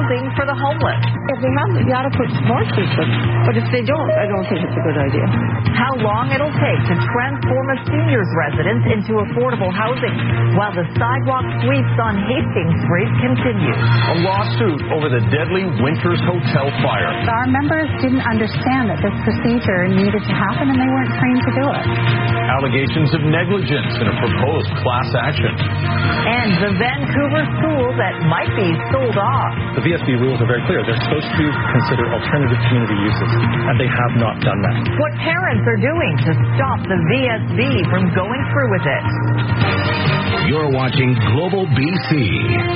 housing for the homeless. If they have, you got to put more system. But if they don't, I don't think it's a good idea. How long it'll take to transform a seniors residence into affordable housing while the sidewalk sweeps on Hastings Street continue. A lawsuit over the deadly Winters Hotel fire. Our members didn't understand that this procedure needed to happen and they weren't trained to do it. Allegations of negligence in a proposed class action. And the Vancouver school that might be sold off. The VSB rules are very clear. They're supposed to consider alternative community uses, and they have not done that. What parents are doing to stop the VSB from going through with it. You're watching Global BC.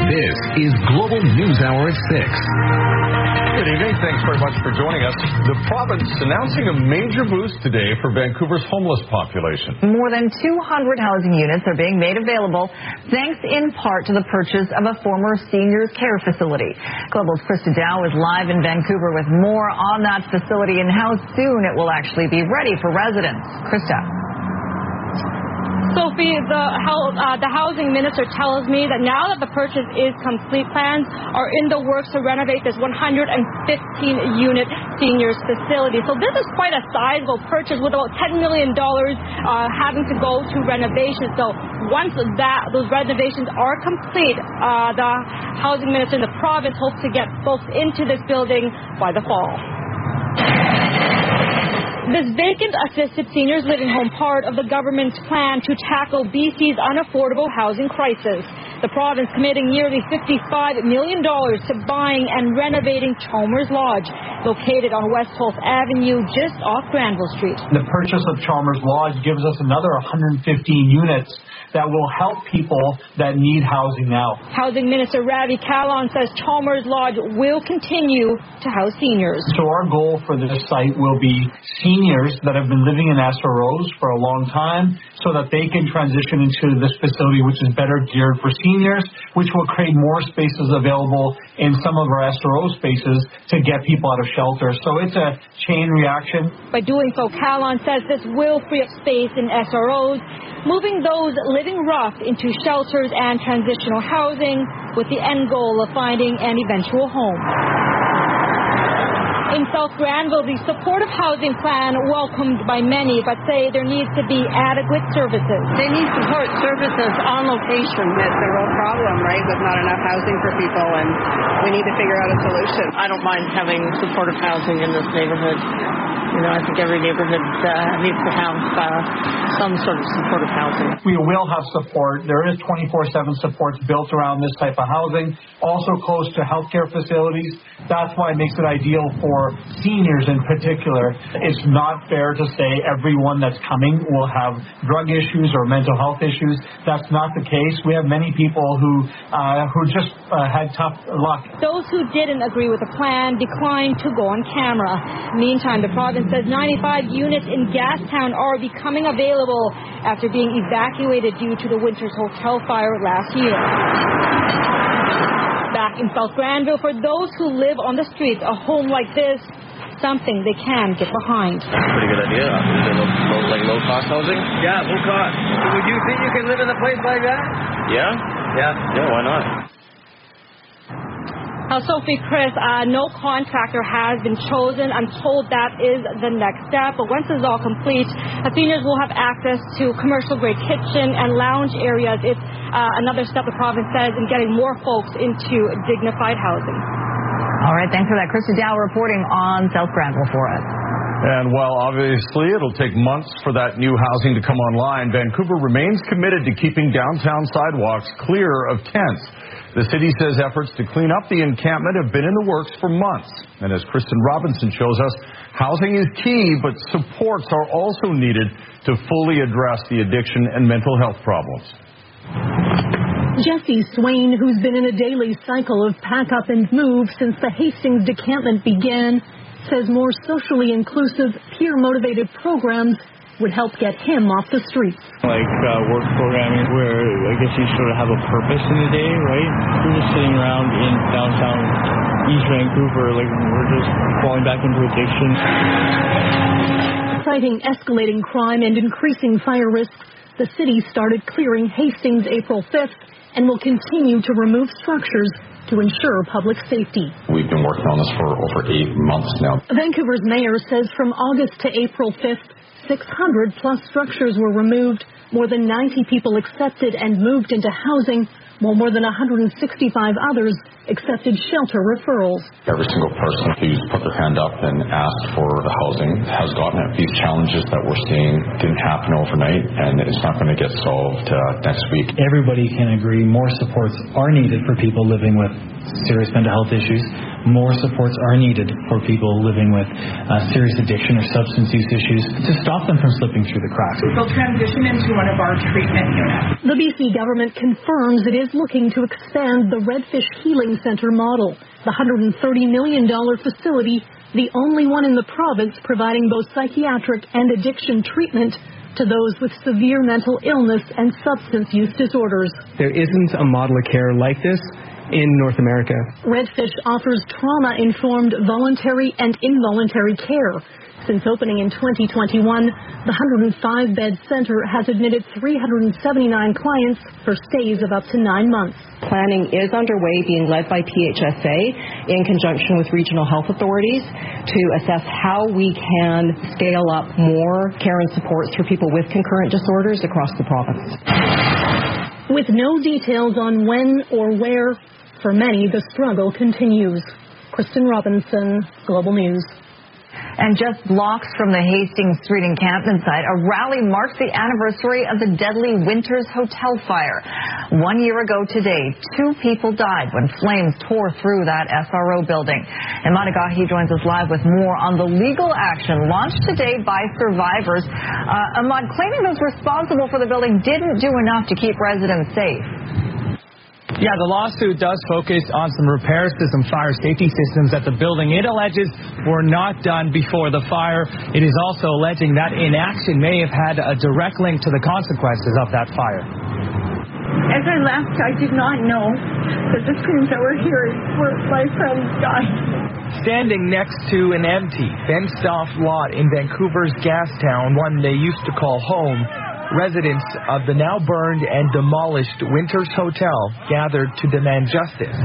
This is Global News Hour at 6. Good evening. Thanks very much for joining us. The province announcing a major boost today for Vancouver's homeless population. More than 200 housing units are being made available thanks in part to the purchase of a former seniors care facility. Global's Krista Dow is live in Vancouver with more on that facility and how soon it will actually be ready for residents. Krista. Sophie, the, uh, the housing minister tells me that now that the purchase is complete, plans are in the works to renovate this 115-unit seniors facility. So this is quite a sizable purchase with about $10 million uh, having to go to renovations. So once that those renovations are complete, uh, the housing minister in the province hopes to get folks into this building by the fall. This vacant assisted seniors living home part of the government's plan to tackle BC's unaffordable housing crisis. The province committing nearly $55 million to buying and renovating Chalmers Lodge, located on West Holt Avenue, just off Granville Street. The purchase of Chalmers Lodge gives us another 115 units that will help people that need housing now. Housing Minister Ravi Kahlon says Chalmers Lodge will continue to house seniors. So our goal for this site will be seniors that have been living in SROs for a long time so that they can transition into this facility which is better geared for seniors, which will create more spaces available in some of our SRO spaces to get people out of shelter. So it's a chain reaction. By doing so, Kahlon says this will free up space in SROs moving those living rough into shelters and transitional housing with the end goal of finding an eventual home. In South Granville, the supportive housing plan welcomed by many, but say there needs to be adequate services. They need support services on location. That's the real problem, right, with not enough housing for people, and we need to figure out a solution. I don't mind having supportive housing in this neighborhood. You know, I think every neighborhood uh, needs to have uh, some sort of supportive housing. We will have support. There is 24-7 supports built around this type of housing, also close to healthcare facilities. That's why it makes it ideal for seniors in particular. It's not fair to say everyone that's coming will have drug issues or mental health issues. That's not the case. We have many people who uh, who just uh, had tough luck. Those who didn't agree with the plan declined to go on camera. Meantime, the province says 95 units in Gastown are becoming available after being evacuated due to the Winters Hotel fire last year. Back in South Granville, for those who live on the streets, a home like this, something they can get behind. Pretty good idea. Low, low, like low cost housing? Yeah, low cost. Would you think you can live in a place like that? Yeah? Yeah. Yeah, why not? Now, Sophie Chris, uh, no contractor has been chosen. I'm told that is the next step. But once this is all complete, seniors will have access to commercial grade kitchen and lounge areas. It's uh, another step the province says in getting more folks into dignified housing. All right, thanks for that. Krista Dow reporting on South Granville for us. And while obviously it'll take months for that new housing to come online, Vancouver remains committed to keeping downtown sidewalks clear of tents. The city says efforts to clean up the encampment have been in the works for months. And as Kristen Robinson shows us, housing is key, but supports are also needed to fully address the addiction and mental health problems. Jesse Swain, who's been in a daily cycle of pack up and move since the Hastings decampment began, says more socially inclusive, peer motivated programs would help get him off the streets. Like uh, work programming where I guess you sort of have a purpose in the day, right? We're just sitting around in downtown East Vancouver, like we're just falling back into addiction. Citing escalating crime and increasing fire risks, the city started clearing Hastings April 5th and will continue to remove structures to ensure public safety. We've been working on this for over eight months now. Vancouver's mayor says from August to April 5th, 600 plus structures were removed, more than 90 people accepted and moved into housing, while more than 165 others accepted shelter referrals. Every single person who's put their hand up and asked for the housing has gotten it. These challenges that we're seeing didn't happen overnight, and it's not going to get solved uh, next week. Everybody can agree more supports are needed for people living with serious mental health issues. More supports are needed for people living with uh, serious addiction or substance use issues to stop them from slipping through the cracks. They'll transition into one of our treatment units. The BC government confirms it is looking to expand the Redfish Healing Centre model. The $130 million facility, the only one in the province providing both psychiatric and addiction treatment to those with severe mental illness and substance use disorders. There isn't a model of care like this in North America. Redfish offers trauma informed voluntary and involuntary care. Since opening in 2021, the 105 bed center has admitted 379 clients for stays of up to nine months. Planning is underway, being led by PHSA in conjunction with regional health authorities to assess how we can scale up more care and supports for people with concurrent disorders across the province. With no details on when or where, for many the struggle continues. Kristen Robinson, Global News. And just blocks from the Hastings Street encampment site, a rally marks the anniversary of the deadly Winters Hotel fire. One year ago today, two people died when flames tore through that SRO building. And Gahi joins us live with more on the legal action launched today by survivors. Uh, Ahmad claiming those responsible for the building didn't do enough to keep residents safe. Yeah, the lawsuit does focus on some repairs to some fire safety systems at the building. It alleges were not done before the fire. It is also alleging that inaction may have had a direct link to the consequences of that fire. As I left, I did not know that the screams that were here were my friends died. Standing next to an empty, fenced off lot in Vancouver's Gastown, one they used to call home, residents of the now burned and demolished Winters Hotel gathered to demand justice.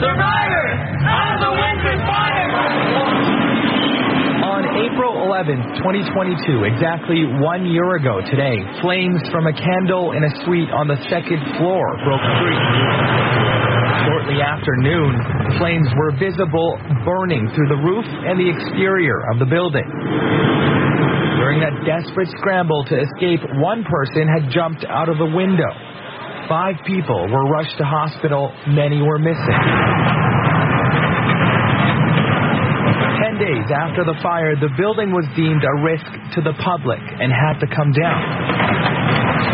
Survivors of the Winters fire! On April 11, 2022, exactly one year ago today, flames from a candle in a suite on the second floor broke free. Shortly after noon, flames were visible burning through the roof and the exterior of the building. During that desperate scramble to escape, one person had jumped out of the window. Five people were rushed to hospital, many were missing. Ten days after the fire, the building was deemed a risk to the public and had to come down.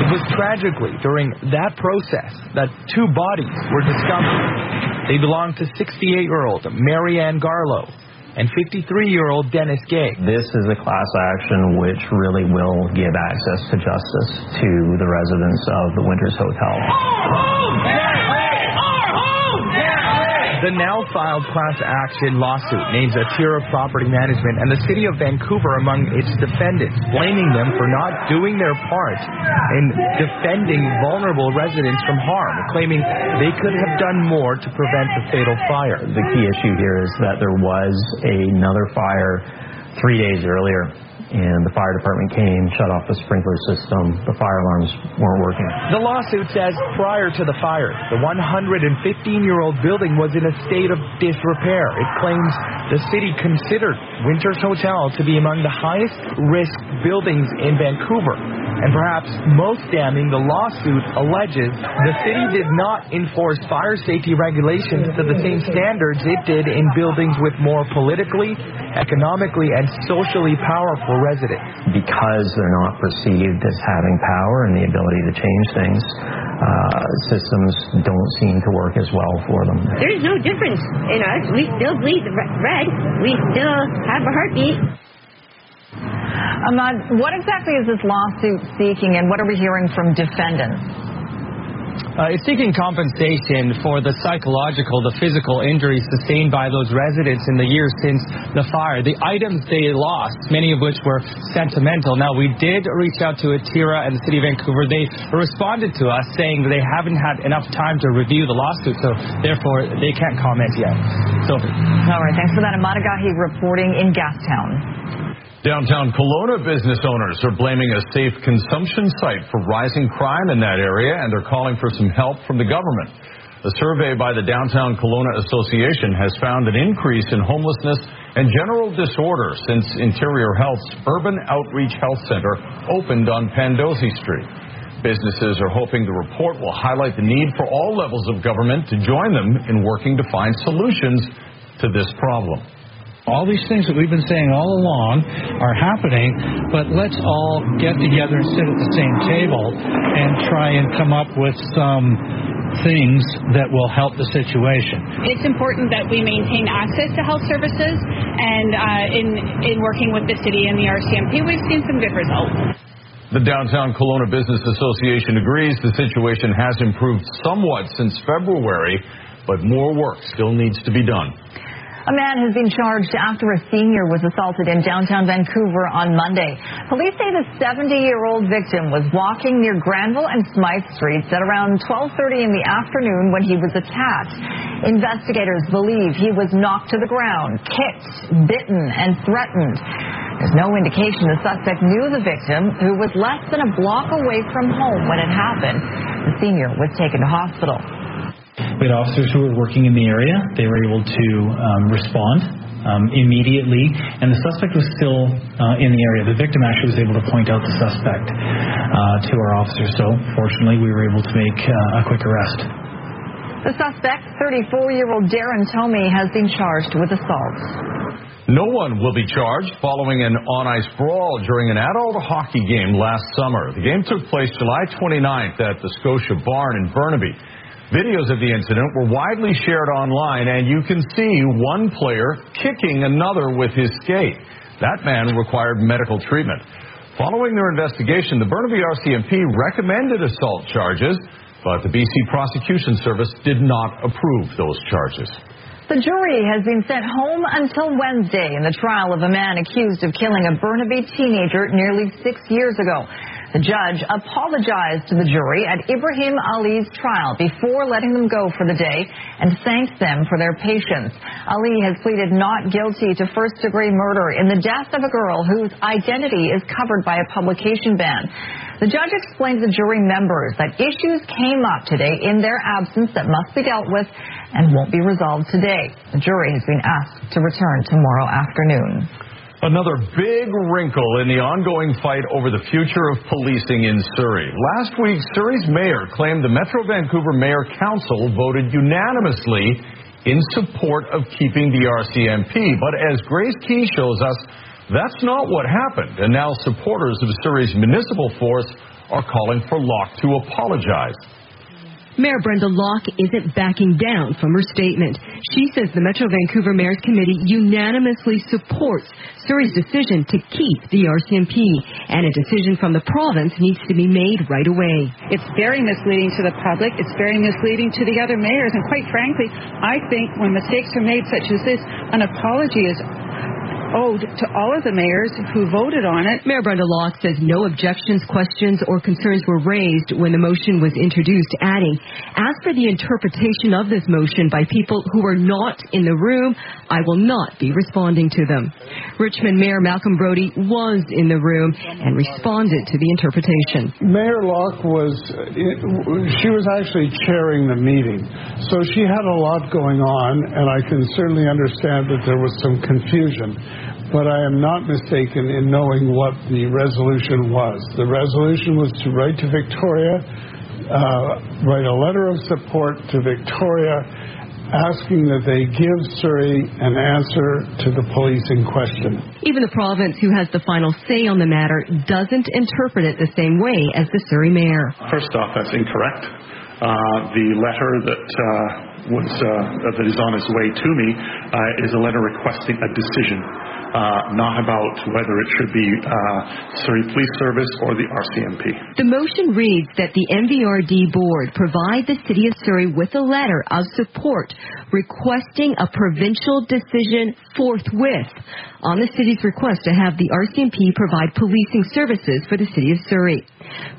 It was tragically during that process that two bodies were discovered. They belonged to 68 year old Marianne Garlow and 53-year-old Dennis Gay. This is a class action which really will give access to justice to the residents of the Winters Hotel. Oh, oh, The now filed class action lawsuit names Atira Property Management and the City of Vancouver among its defendants, blaming them for not doing their part in defending vulnerable residents from harm, claiming they could have done more to prevent the fatal fire. The key issue here is that there was another fire three days earlier and the fire department came, shut off the sprinkler system. The fire alarms weren't working. The lawsuit says prior to the fire, the 115-year-old building was in a state of disrepair. It claims the city considered Winters Hotel to be among the highest risk buildings in Vancouver. And perhaps most damning, the lawsuit alleges the city did not enforce fire safety regulations to the same standards it did in buildings with more politically, economically, and socially powerful residents. Because they're not perceived as having power and the ability to change things, uh, systems don't seem to work as well for them. There's no difference in us. We still bleed red. We still have a heartbeat. Ahmad, what exactly is this lawsuit seeking and what are we hearing from defendants? Uh, is seeking compensation for the psychological, the physical injuries sustained by those residents in the years since the fire. The items they lost, many of which were sentimental. Now, we did reach out to Atira and the City of Vancouver. They responded to us saying they haven't had enough time to review the lawsuit, so therefore they can't comment yet. Sophie. All right, thanks for that. Ahmad Gahi reporting in Gastown. Downtown Kelowna business owners are blaming a safe consumption site for rising crime in that area, and they're calling for some help from the government. A survey by the Downtown Kelowna Association has found an increase in homelessness and general disorder since Interior Health's Urban Outreach Health Center opened on Pandosy Street. Businesses are hoping the report will highlight the need for all levels of government to join them in working to find solutions to this problem. All these things that we've been saying all along are happening, but let's all get together and sit at the same table and try and come up with some things that will help the situation. It's important that we maintain access to health services, and uh, in in working with the city and the RCMP, we've seen some good results. The Downtown Kelowna Business Association agrees the situation has improved somewhat since February, but more work still needs to be done. A man has been charged after a senior was assaulted in downtown Vancouver on Monday. Police say the 70-year-old victim was walking near Granville and Smithe Streets at around 12:30 in the afternoon when he was attacked. Investigators believe he was knocked to the ground, kicked, bitten, and threatened. There's no indication the suspect knew the victim, who was less than a block away from home when it happened. The senior was taken to hospital. We had officers who were working in the area. They were able to um, respond um, immediately, and the suspect was still uh, in the area. The victim actually was able to point out the suspect uh, to our officers, so fortunately we were able to make uh, a quick arrest. The suspect, 34-year-old Darren Tomey, has been charged with assault. No one will be charged following an on-ice brawl during an adult hockey game last summer. The game took place July 29th at the Scotia Barn in Burnaby. Videos of the incident were widely shared online, and you can see one player kicking another with his skate. That man required medical treatment. Following their investigation, the Burnaby RCMP recommended assault charges, but the BC Prosecution Service did not approve those charges. The jury has been sent home until Wednesday in the trial of a man accused of killing a Burnaby teenager nearly six years ago. The judge apologized to the jury at Ibrahim Ali's trial before letting them go for the day and thanked them for their patience. Ali has pleaded not guilty to first degree murder in the death of a girl whose identity is covered by a publication ban. The judge explained to the jury members that issues came up today in their absence that must be dealt with and won't be resolved today. The jury has been asked to return tomorrow afternoon. Another big wrinkle in the ongoing fight over the future of policing in Surrey. Last week, Surrey's mayor claimed the Metro Vancouver Mayor Council voted unanimously in support of keeping the RCMP. But as Grace Ke shows us, that's not what happened. And now supporters of Surrey's municipal force are calling for Locke to apologize. Mayor Brenda Locke isn't backing down from her statement. She says the Metro Vancouver Mayor's Committee unanimously supports Surrey's decision to keep the RCMP, and a decision from the province needs to be made right away. It's very misleading to the public. It's very misleading to the other mayors, and quite frankly, I think when mistakes are made such as this, an apology is owed to all of the mayors who voted on it. Mayor Brenda Locke says no objections, questions, or concerns were raised when the motion was introduced, adding, As for the interpretation of this motion by people who were not in the room, I will not be responding to them. Richmond Mayor Malcolm Brodie was in the room and responded to the interpretation. Mayor Locke was, she was actually chairing the meeting, so she had a lot going on, and I can certainly understand that there was some confusion but I am not mistaken in knowing what the resolution was. The resolution was to write to Victoria, uh, write a letter of support to Victoria, asking that they give Surrey an answer to the police in question. Even the province, who has the final say on the matter, doesn't interpret it the same way as the Surrey mayor. First off, that's incorrect. Uh, the letter that uh, was uh, that is on its way to me uh, is a letter requesting a decision. Uh, not about whether it should be uh, Surrey Police Service or the RCMP. The motion reads that the MVRD board provide the City of Surrey with a letter of support requesting a provincial decision forthwith on the city's request to have the RCMP provide policing services for the City of Surrey.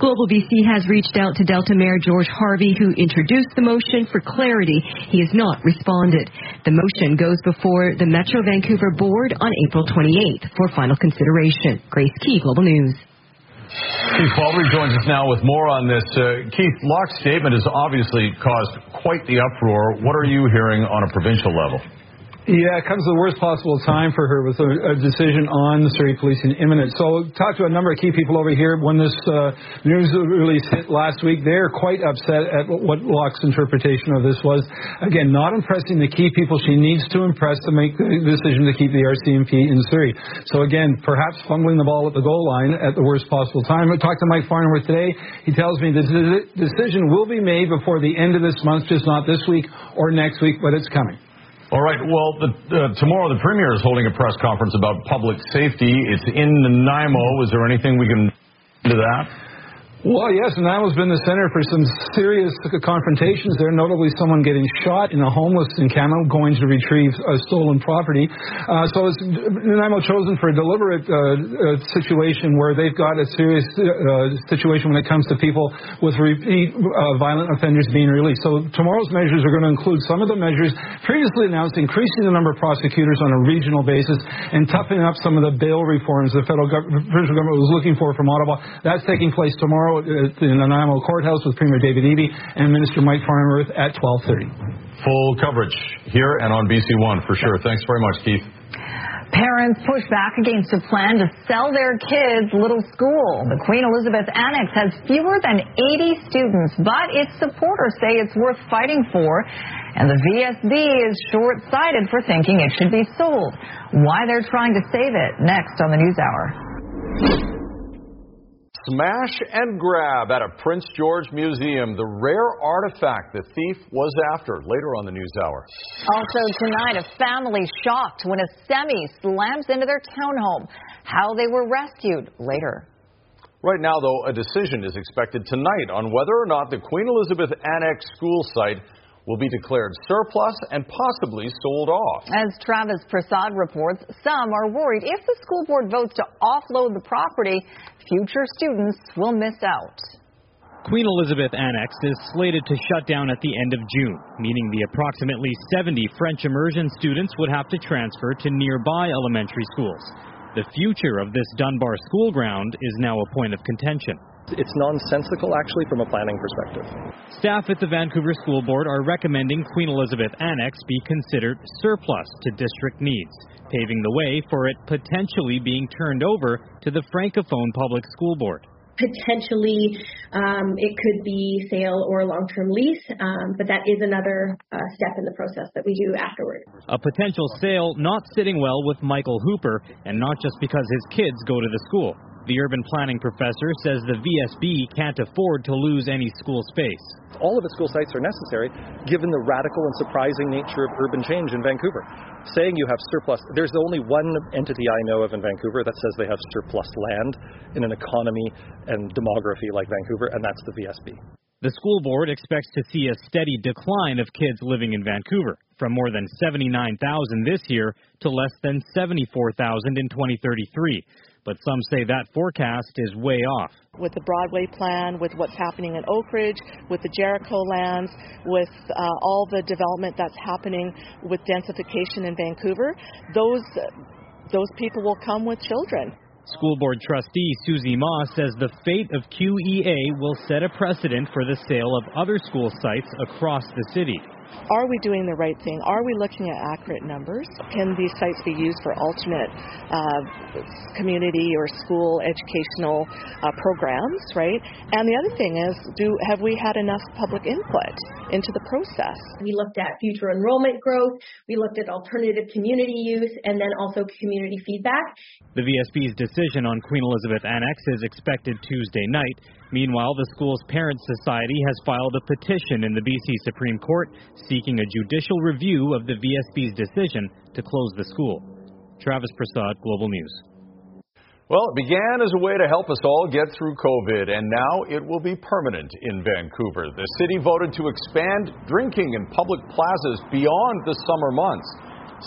Global BC has reached out to Delta Mayor George Harvey, who introduced the motion for clarity. He has not responded. The motion goes before the Metro Vancouver Board on April 28th for final consideration. Grace Ke, Global News. Keith Baldrey joins us now with more on this. Uh, Keith, Locke's statement has obviously caused quite the uproar. What are you hearing on a provincial level? Yeah, it comes the worst possible time for her with a, a decision on the Surrey policing imminent. So talk to a number of key people over here. When this uh, news release hit last week, they're quite upset at what Locke's interpretation of this was. Again, not impressing the key people she needs to impress to make the decision to keep the RCMP in Surrey. So again, perhaps fumbling the ball at the goal line at the worst possible time. I talked to Mike Farnworth today. He tells me the decision will be made before the end of this month, just not this week or next week, but it's coming. All right. Well, the, uh, tomorrow the premier is holding a press conference about public safety. It's in Nanaimo. Is there anything we can do to that? Well, yes, and that has been the center for some serious confrontations there, notably someone getting shot in a homeless encampment going to retrieve a stolen property. Uh, so it's Nanaimo chosen for a deliberate uh, uh, situation where they've got a serious uh, situation when it comes to people with repeat uh, violent offenders being released. So tomorrow's measures are going to include some of the measures previously announced, increasing the number of prosecutors on a regional basis and toughening up some of the bail reforms the federal, government, federal government was looking for from Ottawa. That's taking place tomorrow tomorrow in the Nanaimo Courthouse with Premier David Eby and Minister Mike Farnworth at 12:30. Full coverage here and on BC One for sure. Thanks very much, Keith. Parents push back against a plan to sell their kids' little school. The Queen Elizabeth Annex has fewer than 80 students, but its supporters say it's worth fighting for. And the VSB is short sighted for thinking it should be sold. Why they're trying to save it next on the News Hour. Smash and grab at a Prince George Museum, the rare artifact the thief was after. Later on the news hour. Also tonight, a family shocked when a semi slams into their townhome. How they were rescued later. Right now, though, a decision is expected tonight on whether or not the Queen Elizabeth Annex school site will be declared surplus and possibly sold off. As Travis Prasad reports, some are worried if the school board votes to offload the property, future students will miss out. Queen Elizabeth Annex is slated to shut down at the end of June, meaning the approximately 70 French immersion students would have to transfer to nearby elementary schools. The future of this Dunbar school ground is now a point of contention. It's nonsensical, actually, from a planning perspective. Staff at the Vancouver School Board are recommending Queen Elizabeth Annex be considered surplus to district needs, paving the way for it potentially being turned over to the Francophone Public School Board potentially um, it could be sale or long-term lease, um, but that is another uh, step in the process that we do afterward. A potential sale not sitting well with Michael Hooper, and not just because his kids go to the school. The urban planning professor says the VSB can't afford to lose any school space. All of its school sites are necessary given the radical and surprising nature of urban change in Vancouver. Saying you have surplus, there's only one entity I know of in Vancouver that says they have surplus land in an economy and demography like Vancouver, and that's the VSB. The school board expects to see a steady decline of kids living in Vancouver, from more than 79,000 this year to less than 74,000 in 2033 but some say that forecast is way off. With the Broadway plan, with what's happening in Oakridge, with the Jericho lands, with uh, all the development that's happening with densification in Vancouver, those those people will come with children. School board trustee Suzie Mah says the fate of QEA will set a precedent for the sale of other school sites across the city. Are we doing the right thing? Are we looking at accurate numbers? Can these sites be used for alternate uh, community or school educational uh, programs, right? And the other thing is, do have we had enough public input into the process? We looked at future enrollment growth, we looked at alternative community use, and then also community feedback. The VSB's decision on Queen Elizabeth Annex is expected Tuesday night. Meanwhile, the school's parents' society has filed a petition in the BC Supreme Court seeking a judicial review of the VSB's decision to close the school. Travis Prasad, Global News. Well, it began as a way to help us all get through COVID, and now it will be permanent in Vancouver. The city voted to expand drinking in public plazas beyond the summer months.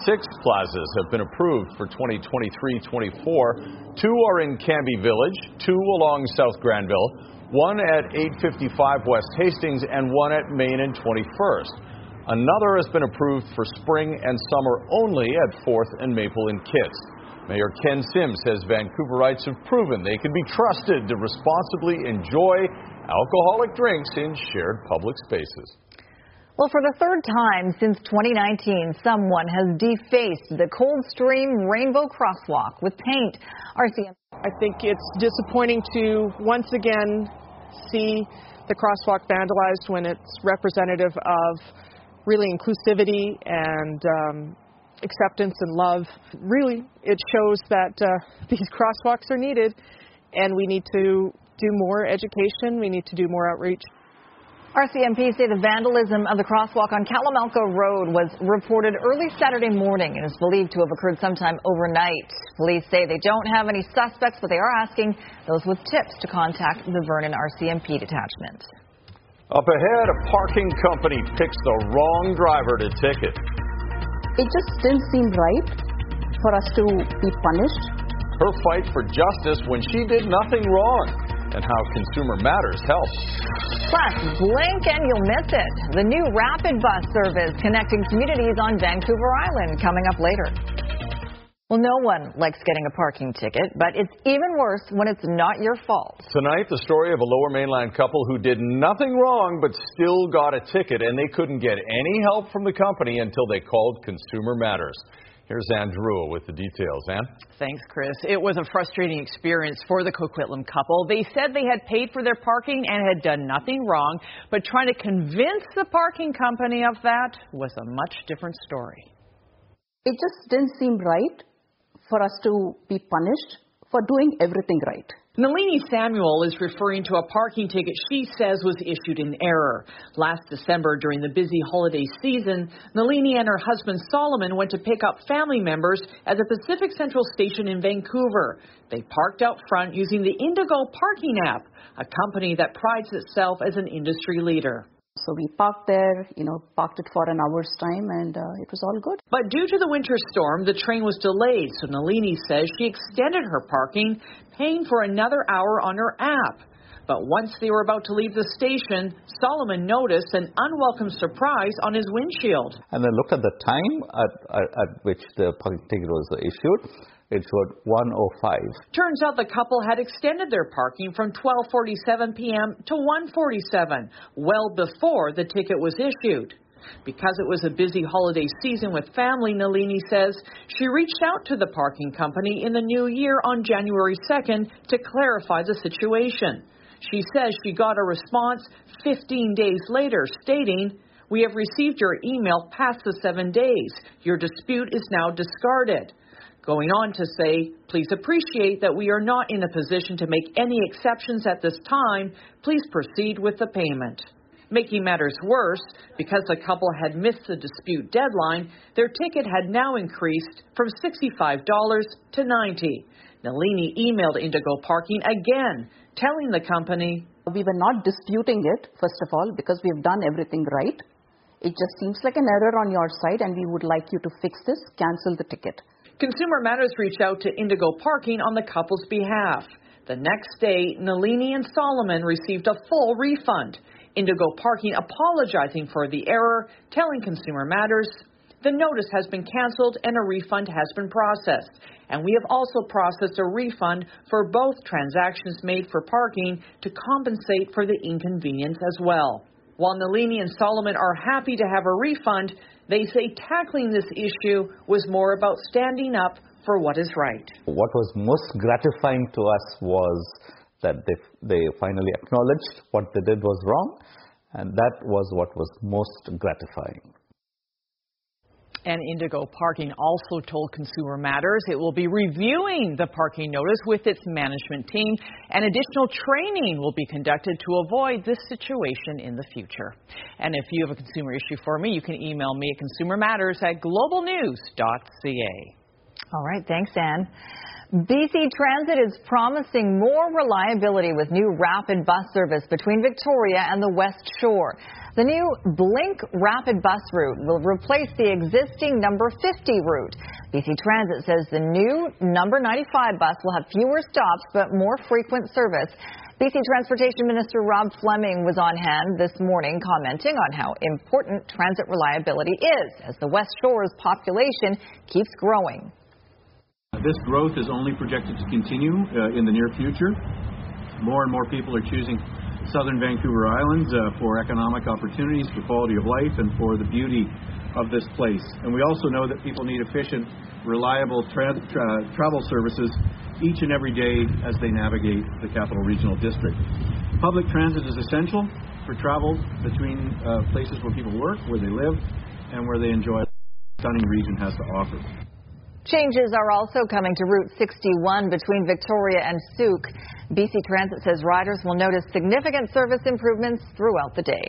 Six plazas have been approved for 2023-24. Two are in Cambie Village, two along South Granville, one at 855 West Hastings, and one at Main and 21st. Another has been approved for spring and summer only at 4th and Maple in Kits. Mayor Ken Sim says Vancouverites have proven they can be trusted to responsibly enjoy alcoholic drinks in shared public spaces. Well, for the third time since 2019, someone has defaced the Coldstream Rainbow Crosswalk with paint. RCM. I think it's disappointing to once again see the crosswalk vandalized when it's representative of really inclusivity and um, acceptance and love. Really, it shows that uh, these crosswalks are needed and we need to do more education, we need to do more outreach. RCMP say the vandalism of the crosswalk on Kalamalka Road was reported early Saturday morning and is believed to have occurred sometime overnight. Police say they don't have any suspects, but they are asking those with tips to contact the Vernon RCMP detachment. Up ahead, a parking company picks the wrong driver to ticket. It just didn't seem right for us to be punished. Her fight for justice when she did nothing wrong and how Consumer Matters helps. Plus, blink and you'll miss it. The new rapid bus service connecting communities on Vancouver Island coming up later. Well, no one likes getting a parking ticket, but it's even worse when it's not your fault. Tonight, the story of a lower mainland couple who did nothing wrong but still got a ticket, and they couldn't get any help from the company until they called Consumer Matters. Here's Anne Drewa with the details. Anne? Thanks, Chris. It was a frustrating experience for the Coquitlam couple. They said they had paid for their parking and had done nothing wrong, but trying to convince the parking company of that was a much different story. It just didn't seem right for us to be punished for doing everything right. Nalini Samuel is referring to a parking ticket she says was issued in error. Last December, during the busy holiday season, Nalini and her husband Solomon went to pick up family members at the Pacific Central Station in Vancouver. They parked out front using the Indigo Parking app, a company that prides itself as an industry leader. So we parked there, you know, parked it for an hour's time, and uh, it was all good. But due to the winter storm, the train was delayed, so Nalini says she extended her parking, paying for another hour on her app. But once they were about to leave the station, Solomon noticed an unwelcome surprise on his windshield. And I looked at the time at, at, at which the parking ticket was issued it showed 105. Turns out the couple had extended their parking from 12:47 p.m. to 1:47, well before the ticket was issued. Because it was a busy holiday season with family, Nalini says she reached out to the parking company in the new year on January 2nd to clarify the situation. She says she got a response 15 days later stating, We have received your email past the seven days. Your dispute is now discarded. Going on to say, please appreciate that we are not in a position to make any exceptions at this time. Please proceed with the payment. Making matters worse, because the couple had missed the dispute deadline, their ticket had now increased from $65 to 90. Nalini emailed Indigo Parking again, telling the company, We were not disputing it, first of all, because we've done everything right. It just seems like an error on your side, and we would like you to fix this, cancel the ticket. Consumer Matters reached out to Indigo Parking on the couple's behalf. The next day, Nalini and Solomon received a full refund. Indigo Parking apologizing for the error, telling Consumer Matters the notice has been canceled and a refund has been processed. And we have also processed a refund for both transactions made for parking to compensate for the inconvenience as well. While Nalini and Solomon are happy to have a refund, they say tackling this issue was more about standing up for what is right. What was most gratifying to us was that they, they finally acknowledged what they did was wrong, and that was what was most gratifying. And Indigo Parking also told Consumer Matters it will be reviewing the parking notice with its management team, and additional training will be conducted to avoid this situation in the future. And if you have a consumer issue for me, you can email me at consumermatters at globalnews.ca. All right, thanks, Anne. BC Transit is promising more reliability with new rapid bus service between Victoria and the West Shore. The new Blink Rapid Bus route will replace the existing number 50 route. BC Transit says the new number 95 bus will have fewer stops but more frequent service. BC Transportation Minister Rob Fleming was on hand this morning commenting on how important transit reliability is as the West Shore's population keeps growing. This growth is only projected to continue uh, in the near future. More and more people are choosing southern Vancouver Island uh, for economic opportunities, for quality of life, and for the beauty of this place. And we also know that people need efficient, reliable tra- tra- travel services each and every day as they navigate the Capital Regional District. Public transit is essential for travel between uh, places where people work, where they live, and where they enjoy the stunning region has to offer. Changes are also coming to Route 61 between Victoria and Sooke. BC Transit says riders will notice significant service improvements throughout the day.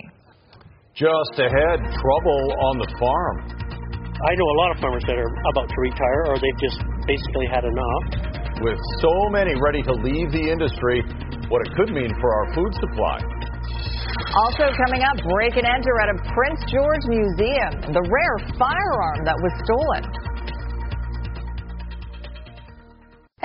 Just ahead, trouble on the farm. I know a lot of farmers that are about to retire or they've just basically had enough. With so many ready to leave the industry, what it could mean for our food supply. Also coming up, break and enter at a Prince George Museum, the rare firearm that was stolen.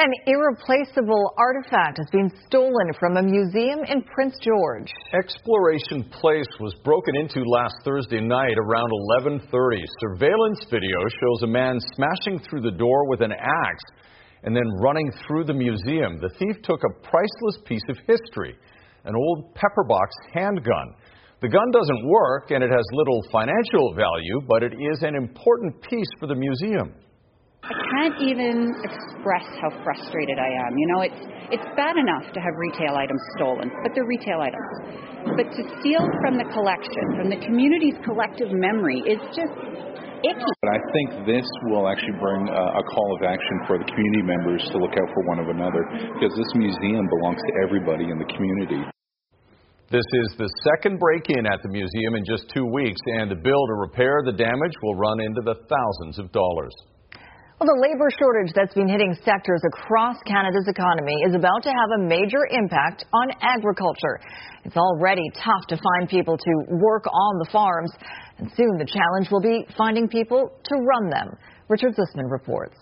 An irreplaceable artifact has been stolen from a museum in Prince George. Exploration Place was broken into last Thursday night around 11:30. Surveillance video shows a man smashing through the door with an axe and then running through the museum. The thief took a priceless piece of history, an old pepperbox handgun. The gun doesn't work and it has little financial value, but it is an important piece for the museum. I can't even express how frustrated I am. You know, it's it's bad enough to have retail items stolen, but they're retail items. But to steal from the collection, from the community's collective memory, is just icky. But I think this will actually bring a, a call of action for the community members to look out for one of another, because this museum belongs to everybody in the community. This is the second break in at the museum in just two weeks, and the bill to repair the damage will run into the thousands of dollars. Well, the labor shortage that's been hitting sectors across Canada's economy is about to have a major impact on agriculture. It's already tough to find people to work on the farms, and soon the challenge will be finding people to run them. Richard Zussman reports.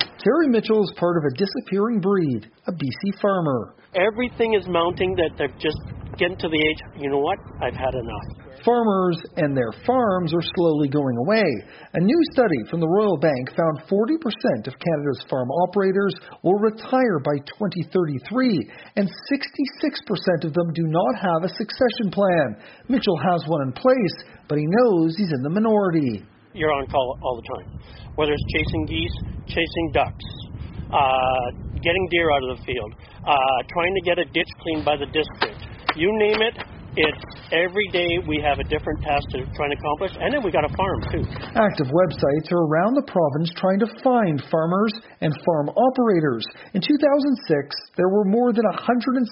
Terry Mitchell is part of a disappearing breed, a BC farmer. Everything is mounting that they're just getting to the age, you know what, I've had enough. Farmers and their farms are slowly going away. A new study from the Royal Bank found 40% of Canada's farm operators will retire by 2033, and 66% of them do not have a succession plan. Mitchell has one in place, but he knows he's in the minority. You're on call all the time, whether it's chasing geese, chasing ducks, uh, getting deer out of the field, uh, trying to get a ditch cleaned by the district. You name it, it's every day we have a different task to try and accomplish, and then we got a farm too. Active websites are around the province trying to find farmers and farm operators. In 2006, there were more than 167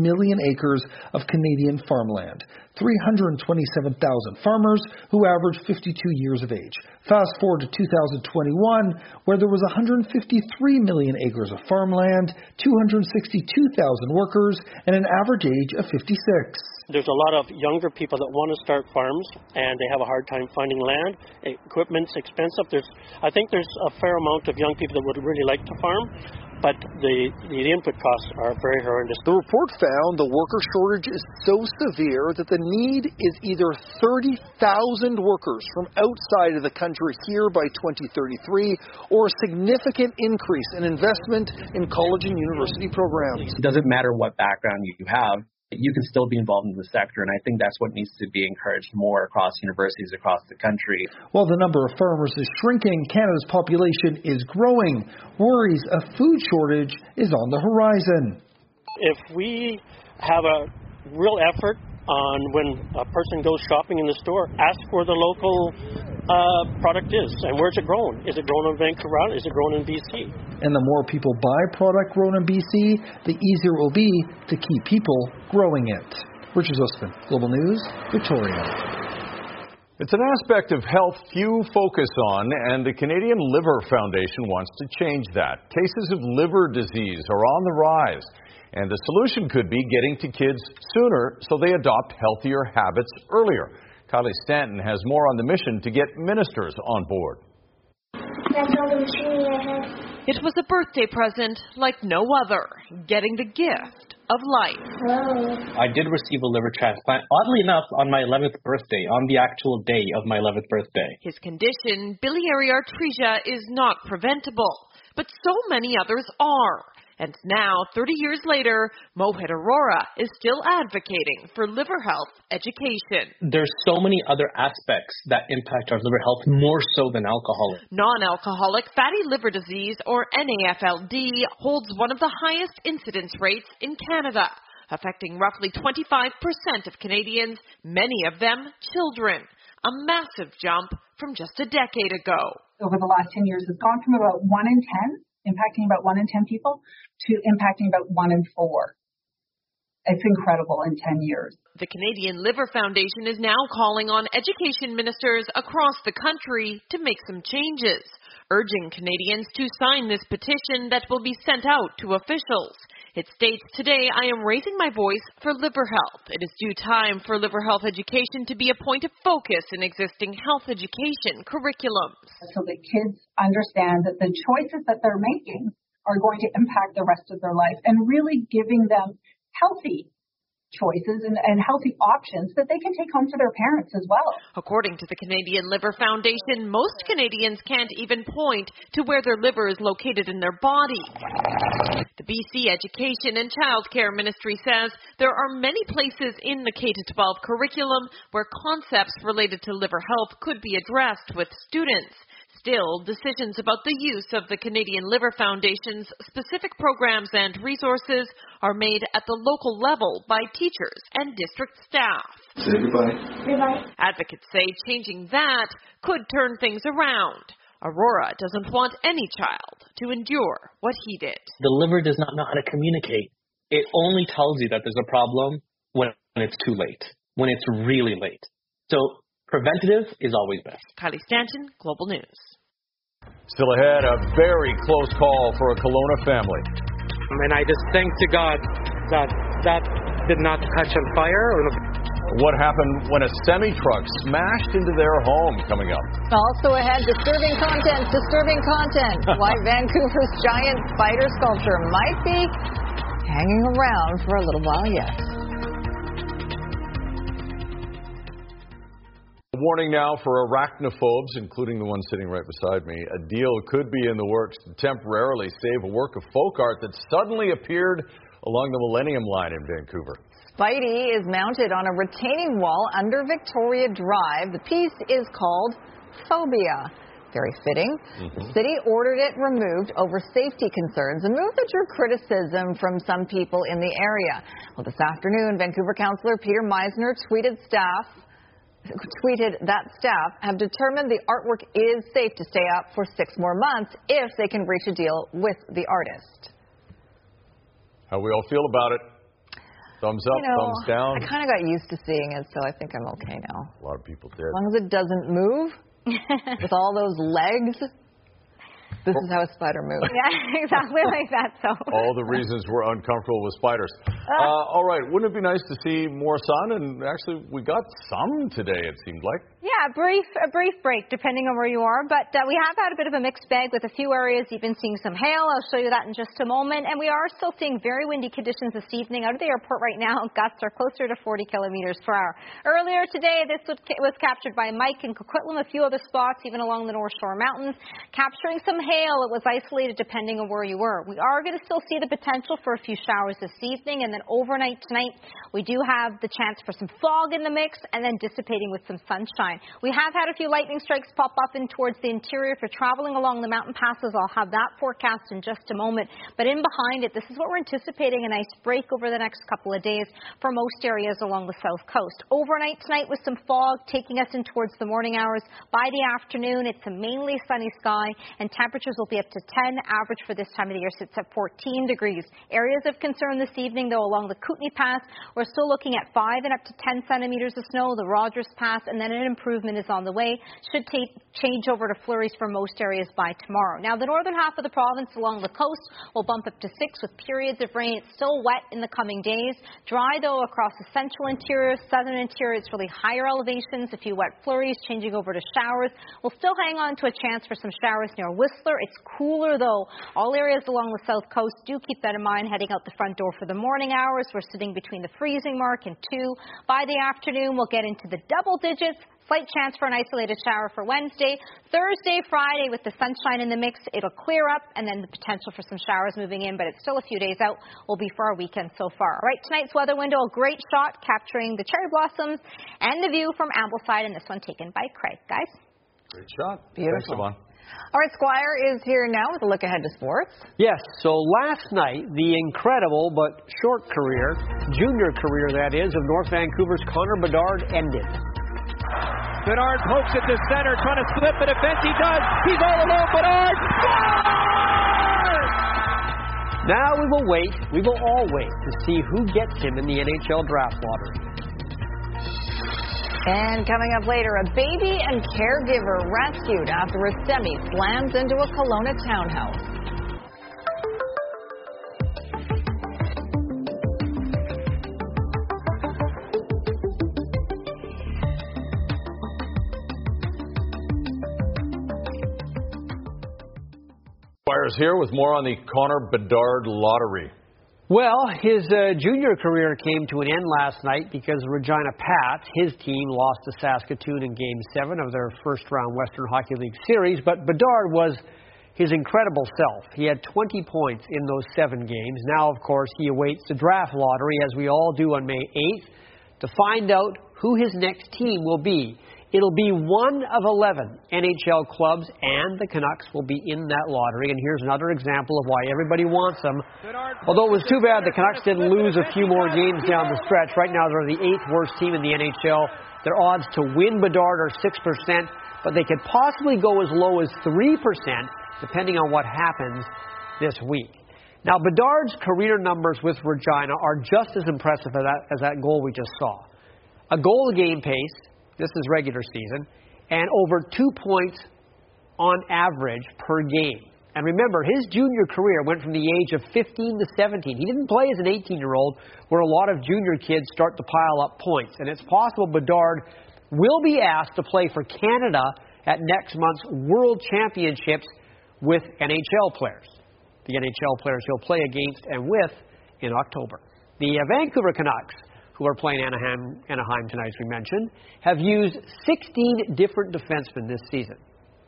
million acres of Canadian farmland. 327,000 farmers who averaged 52 years of age. Fast forward to 2021, where there was 153 million acres of farmland, 262,000 workers, and an average age of 56. There's a lot of younger people that want to start farms, and they have a hard time finding land. Equipment's expensive. There's, I think there's a fair amount of young people that would really like to farm, but the, the input costs are very horrendous. The report found the worker shortage is so severe that the need is either 30,000 workers from outside of the country here by 2033 or a significant increase in investment in college and university programs. It doesn't matter what background you have, you can still be involved in the sector, and I think that's what needs to be encouraged more across universities across the country. While the number of farmers is shrinking, Canada's population is growing. Worries a food shortage is on the horizon. If we have a real effort on when a person goes shopping in the store, ask where the local uh, product is and where's it grown. Is it grown in Vancouver Island? Is it grown in BC? And the more people buy product grown in BC, the easier it will be to keep people growing it. Richard Zussman, Global News, Victoria. It's an aspect of health few focus on, and the Canadian Liver Foundation wants to change that. Cases of liver disease are on the rise, and the solution could be getting to kids sooner so they adopt healthier habits earlier. Kylie Stanton has more on the mission to get ministers on board. It was a birthday present like no other, getting the gift of life. I did receive a liver transplant, oddly enough, on my 11th birthday, on the actual day of my 11th birthday. His condition, biliary atresia, is not preventable, but so many others are. And now, 30 years later, Mohit Arora is still advocating for liver health education. There's so many other aspects that impact our liver health more so than alcohol. Non-alcoholic fatty liver disease, or NAFLD, holds one of the highest incidence rates in Canada, affecting roughly 25% of Canadians, many of them children. A massive jump from just a decade ago. Over the last 10 years, has gone from about 1 in 10 impacting about one in 10 people to impacting about one in four. It's incredible in 10 years. The Canadian Liver Foundation is now calling on education ministers across the country to make some changes, urging Canadians to sign this petition that will be sent out to officials. It states, Today I am raising my voice for liver health. It is due time for liver health education to be a point of focus in existing health education curriculums. So that kids understand that the choices that they're making are going to impact the rest of their life and really giving them healthy choices and, and, healthy options that they can take home to their parents as well. According to the Canadian Liver Foundation, most Canadians can't even point to where their liver is located in their body. The BC Education and Childcare Ministry says there are many places in the K 12 curriculum where concepts related to liver health could be addressed with students. Still, decisions about the use of the Canadian Liver Foundation's specific programs and resources are made at the local level by teachers and district staff. Say goodbye. Goodbye. Advocates say changing that could turn things around. Arora doesn't want any child to endure what he did. The liver does not know how to communicate. It only tells you that there's a problem when it's too late, when it's really late. So preventative is always best. Kylie Stanton, Global News. Still ahead, a very close call for a Kelowna family. And I just thank to God that that did not catch on fire. What happened when a semi truck smashed into their home? Coming up. Also ahead, disturbing content, disturbing content. Why Vancouver's giant spider sculpture might be hanging around for a little while yet. Warning now for arachnophobes, including the one sitting right beside me. A deal could be in the works to temporarily save a work of folk art that suddenly appeared along the Millennium Line in Vancouver. Spidey is mounted on a retaining wall under Victoria Drive. The piece is called Phobia. Very fitting. Mm-hmm. The city ordered it removed over safety concerns, a move that drew criticism from some people in the area. Well, this afternoon, Vancouver Councillor Peter Meiszner tweeted staff tweeted that staff have determined the artwork is safe to stay up for six more months if they can reach a deal with the artist. How we all feel about it? Thumbs up, you know, thumbs down. I kind of got used to seeing it, so I think I'm okay now. A lot of people did. As long as it doesn't move with all those legs. This is how a spider moves. Yeah, exactly like that. So all the reasons we're uncomfortable with spiders. Uh, all right, wouldn't it be nice to see more sun? And actually, we got some today. It seemed like. Yeah, a brief a brief break depending on where you are, but uh, we have had a bit of a mixed bag with a few areas even seeing some hail. I'll show you that in just a moment. And we are still seeing very windy conditions this evening out of the airport right now. Gusts are closer to 40 kilometers per hour. Earlier today, this was captured by Mike in Coquitlam, a few other spots even along the North Shore Mountains, capturing some hail hail, it was isolated depending on where you were. We are going to still see the potential for a few showers this evening, and then overnight tonight, we do have the chance for some fog in the mix and then dissipating with some sunshine. We have had a few lightning strikes pop up in towards the interior. If you're traveling along the mountain passes, I'll have that forecast in just a moment. But in behind it, this is what we're anticipating a nice break over the next couple of days for most areas along the south coast. Overnight tonight with some fog taking us in towards the morning hours. By the afternoon, it's a mainly sunny sky and temperatures temperatures will be up to 10. Average for this time of the year sits at 14 degrees. Areas of concern this evening, though, along the Kootenay Pass, we're still looking at 5 and up to 10 centimeters of snow. The Rogers Pass, and then an improvement is on the way. Should take, change over to flurries for most areas by tomorrow. Now, the northern half of the province along the coast will bump up to 6 with periods of rain. It's still wet in the coming days. Dry, though, across the central interior, southern interior. It's really higher elevations. A few wet flurries changing over to showers. We'll still hang on to a chance for some showers near Whistler. It's cooler, though. All areas along the south coast do keep that in mind heading out the front door for the morning hours. We're sitting between the freezing mark and 2. By the afternoon, we'll get into the double digits. Slight chance for an isolated shower for Wednesday. Thursday, Friday, with the sunshine in the mix, it'll clear up, and then the potential for some showers moving in, but it's still a few days out. Will be for our weekend so far. All right, tonight's weather window, a great shot capturing the cherry blossoms and the view from Ambleside, and this one taken by Craig. Guys? Great shot. Beautiful. Thanks, Yvonne. All right, Squire is here now with a look ahead to sports. Yes, so last night, the incredible but short career, junior career that is, of North Vancouver's Connor Bedard ended. Bedard pokes it to center, trying to slip the defense. He does. He's all alone. Bedard scores! Now we will wait, we will all wait to see who gets him in the NHL draft lottery. And coming up later, a baby and caregiver rescued after a semi slams into a Kelowna townhouse. Squires here with more on the Connor Bedard lottery. Well, his uh, junior career came to an end last night because Regina Pats, his team, lost to Saskatoon in Game 7 of their first round Western Hockey League series. But Bedard was his incredible self. He had 20 points in those seven games. Now, of course, he awaits the draft lottery, as we all do on May 8th, to find out who his next team will be. It'll be one of 11 NHL clubs, and the Canucks will be in that lottery. And here's another example of why everybody wants them. Although it was too bad the Canucks didn't lose a few more games down the stretch. Right now, they're the eighth worst team in the NHL. Their odds to win Bedard are 6%, but they could possibly go as low as 3%, depending on what happens this week. Now, Bedard's career numbers with Regina are just as impressive as that, as that goal we just saw. A goal game pace, this is regular season, and over two points on average per game. And remember, his junior career went from the age of 15 to 17. He didn't play as an 18 year old, where a lot of junior kids start to pile up points. And it's possible Bedard will be asked to play for Canada at next month's World Championships with NHL players. The NHL players he'll play against and with in October. The Vancouver Canucks who are playing Anaheim, Anaheim tonight, as we mentioned, have used 16 different defensemen this season.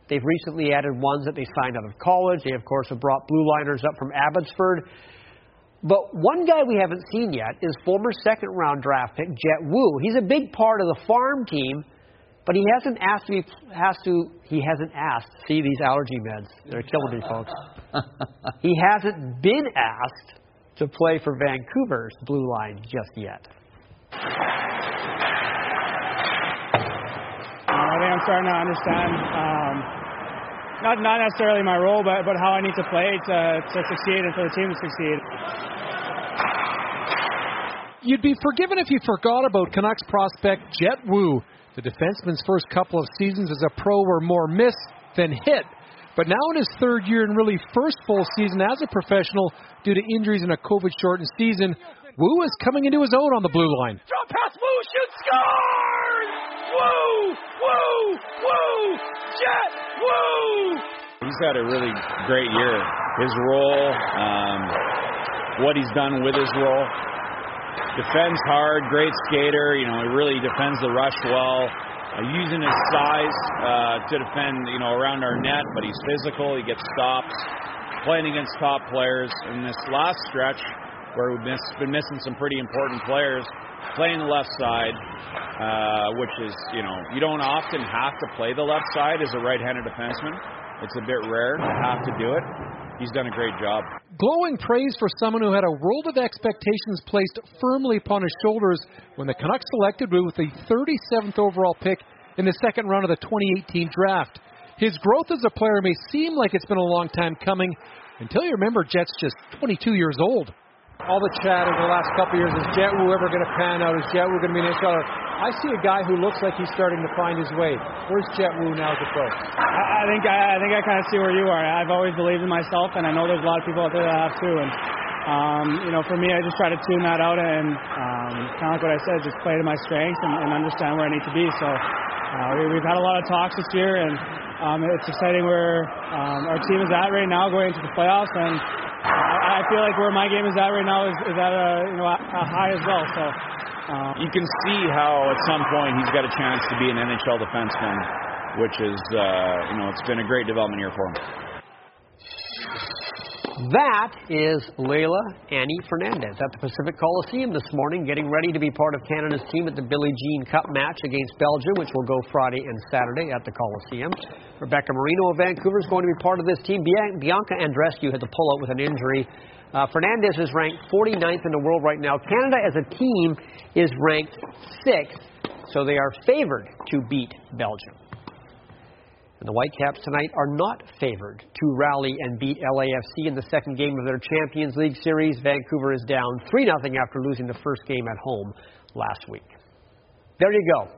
They've recently added ones that they signed out of college. They, of course, have brought blue liners up from Abbotsford. But one guy we haven't seen yet is former second round draft pick Jett Woo. He's a big part of the farm team, but he hasn't asked to be, has to he hasn't asked. See these allergy meds. They're killing me, folks. he hasn't been asked to play for Vancouver's blue line just yet. I think I'm starting to understand um, not not necessarily my role, but but how I need to play to to succeed and for the team to succeed. You'd be forgiven if you forgot about Canucks prospect Jett Woo. The defenseman's first couple of seasons as a pro were more miss than hit. But now in his third year and really first full season as a professional due to injuries in a COVID shortened season, Woo is coming into his own on the blue line. Draw pass, Woo shoots, scores! Woo! Woo! Woo! Jet! Woo! He's had a really great year. His role, um, what he's done with his role. Defends hard, great skater. You know, he really defends the rush well. Uh, using his size uh, to defend, you know, around our net, but he's physical. He gets stops. Playing against top players in this last stretch, where we've miss, been missing some pretty important players, playing the left side, uh, which is, you know, you don't often have to play the left side as a right-handed defenseman. It's a bit rare to have to do it. He's done a great job. Glowing praise for someone who had a world of expectations placed firmly upon his shoulders when the Canucks selected him with the 37th overall pick in the second round of the 2018 draft. His growth as a player may seem like it's been a long time coming until you remember Jett's just 22 years old. All the chat over the last couple years is Jett Woo ever going to pan out? Is Jett Woo going to be an NHLer? I see a guy who looks like he's starting to find his way. Where's Jett Woo now as a pro? I, I think I, I think I kind of see where you are. I've always believed in myself, and I know there's a lot of people out there that have too. And um, you know, for me, I just try to tune that out and um, kind of like what I said, just play to my strengths and, and understand where I need to be. So uh, we, we've had a lot of talks this year, and um, it's exciting where um, our team is at right now going into the playoffs and I, I feel like where my game is at right now is, is at a you know a high as well. So um, you can see how at some point he's got a chance to be an NHL defenseman, which is uh, you know it's been a great development year for him. That is Leylah Annie Fernandez at the Pacific Coliseum this morning, getting ready to be part of Canada's team at the Billie Jean Cup match against Belgium, which will go Friday and Saturday at the Coliseum. Rebecca Marino of Vancouver is going to be part of this team. Bianca Andreescu had to pull out with an injury. Uh, Fernandez is ranked 49th in the world right now. Canada as a team is ranked 6th, so they are favored to beat Belgium. And the Whitecaps tonight are not favored to rally and beat LAFC in the second game of their Champions League series. Vancouver is down 3 0 after losing the first game at home last week. There you go.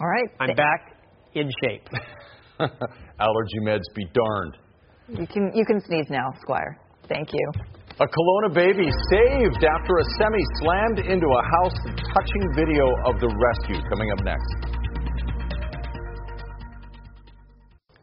All right. I'm back in shape. Allergy meds be darned. You can you can sneeze now, Squire. Thank you. A Kelowna baby saved after a semi slammed into a house. Touching video of the rescue coming up next.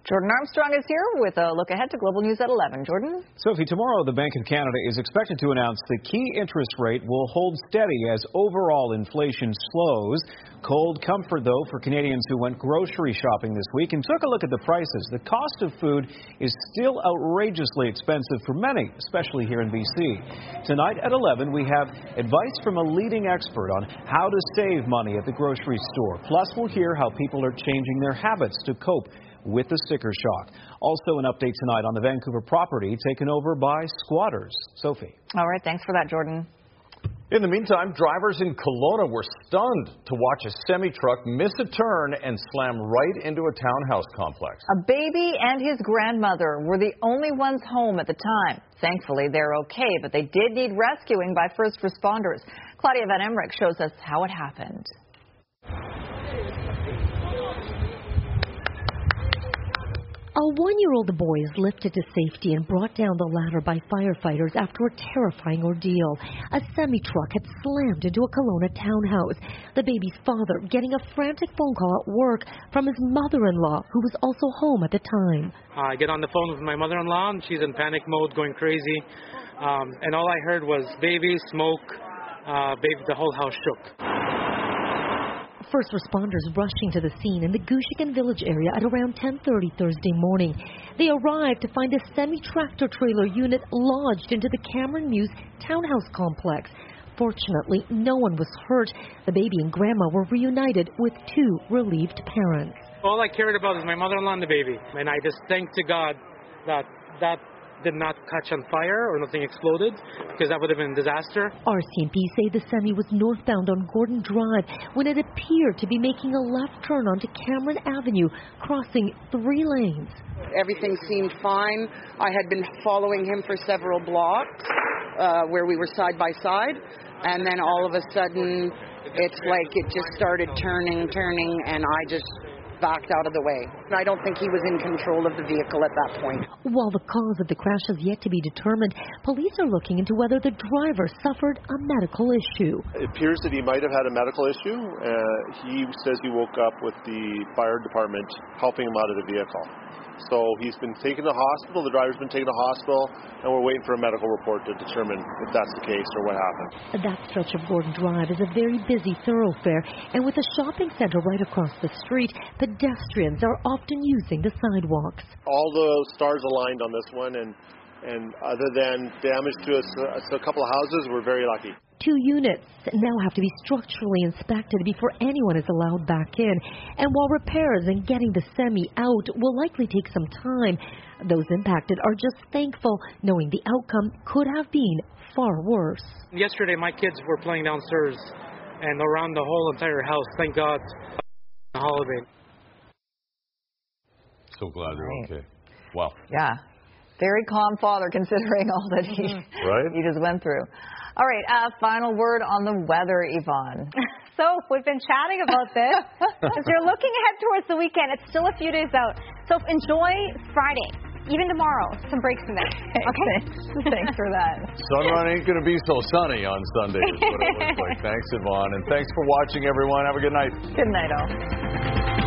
Jordan Armstrong is here with a look ahead to Global News at 11. Jordan? Sophie, tomorrow the Bank of Canada is expected to announce the key interest rate will hold steady as overall inflation slows. Cold comfort, though, for Canadians who went grocery shopping this week and took a look at the prices. The cost of food is still outrageously expensive for many, especially here in BC. Tonight at 11, we have advice from a leading expert on how to save money at the grocery store. Plus, we'll hear how people are changing their habits to cope with the sticker shock. Also, an update tonight on the Vancouver property taken over by squatters. Sophie. All right, thanks for that, Jordan. In the meantime, drivers in Kelowna were stunned to watch a semi truck miss a turn and slam right into a townhouse complex. A baby and his grandmother were the only ones home at the time. Thankfully, they're okay, but they did need rescuing by first responders. Klaudia Van Emmerik shows us how it happened. A one-year-old boy is lifted to safety and brought down the ladder by firefighters after a terrifying ordeal. A semi-truck had slammed into a Kelowna townhouse. The baby's father getting a frantic phone call at work from his mother-in-law, who was also home at the time. I get on the phone with my mother-in-law, and she's in panic mode, going crazy. Um, and all I heard was baby, smoke, uh, baby, the whole house shook. First responders rushing to the scene in the Guisachan Village area at around 10:30 Thursday morning. They arrived to find a semi-tractor trailer unit lodged into the Cameron Mews townhouse complex. Fortunately, no one was hurt. The baby and grandma were reunited with two relieved parents. All I cared about is my mother-in-law and the baby, and I just thank to God that that did not catch on fire or nothing exploded because that would have been a disaster. RCMP say the semi was northbound on Gordon Drive when it appeared to be making a left turn onto Cameron Avenue, crossing three lanes. Everything seemed fine. I had been following him for several blocks uh, where we were side by side, and then all of a sudden it's like it just started turning, turning, and I just backed out of the way. I don't think he was in control of the vehicle at that point. While the cause of the crash has yet to be determined, police are looking into whether the driver suffered a medical issue. It appears that he might have had a medical issue. Uh, he says he woke up with the fire department helping him out of the vehicle. So he's been taken to hospital, the driver's been taken to hospital, and we're waiting for a medical report to determine if that's the case or what happened. That stretch of Gordon Drive is a very busy thoroughfare, and with a shopping center right across the street, pedestrians are often using the sidewalks. All the stars aligned on this one, and and other than damage to a, a couple of houses, we're very lucky. Two units now have to be structurally inspected before anyone is allowed back in. And while repairs and getting the semi out will likely take some time, those impacted are just thankful knowing the outcome could have been far worse. Yesterday, my kids were playing downstairs and around the whole entire house. Thank God, holiday. So glad they're Right. okay. Wow. Yeah. Very calm father considering all that he, Right? he just went through. All right, uh, final word on the weather, Yvonne. So we've been chatting about this. As you're looking ahead towards the weekend, it's still a few days out. So enjoy Friday, even tomorrow. Some breaks in there. Okay. Thanks for that. Sunrun ain't going to be so sunny on Sunday, is what it looks like. Thanks, Yvonne. And thanks for watching, everyone. Have a good night. Good night, all.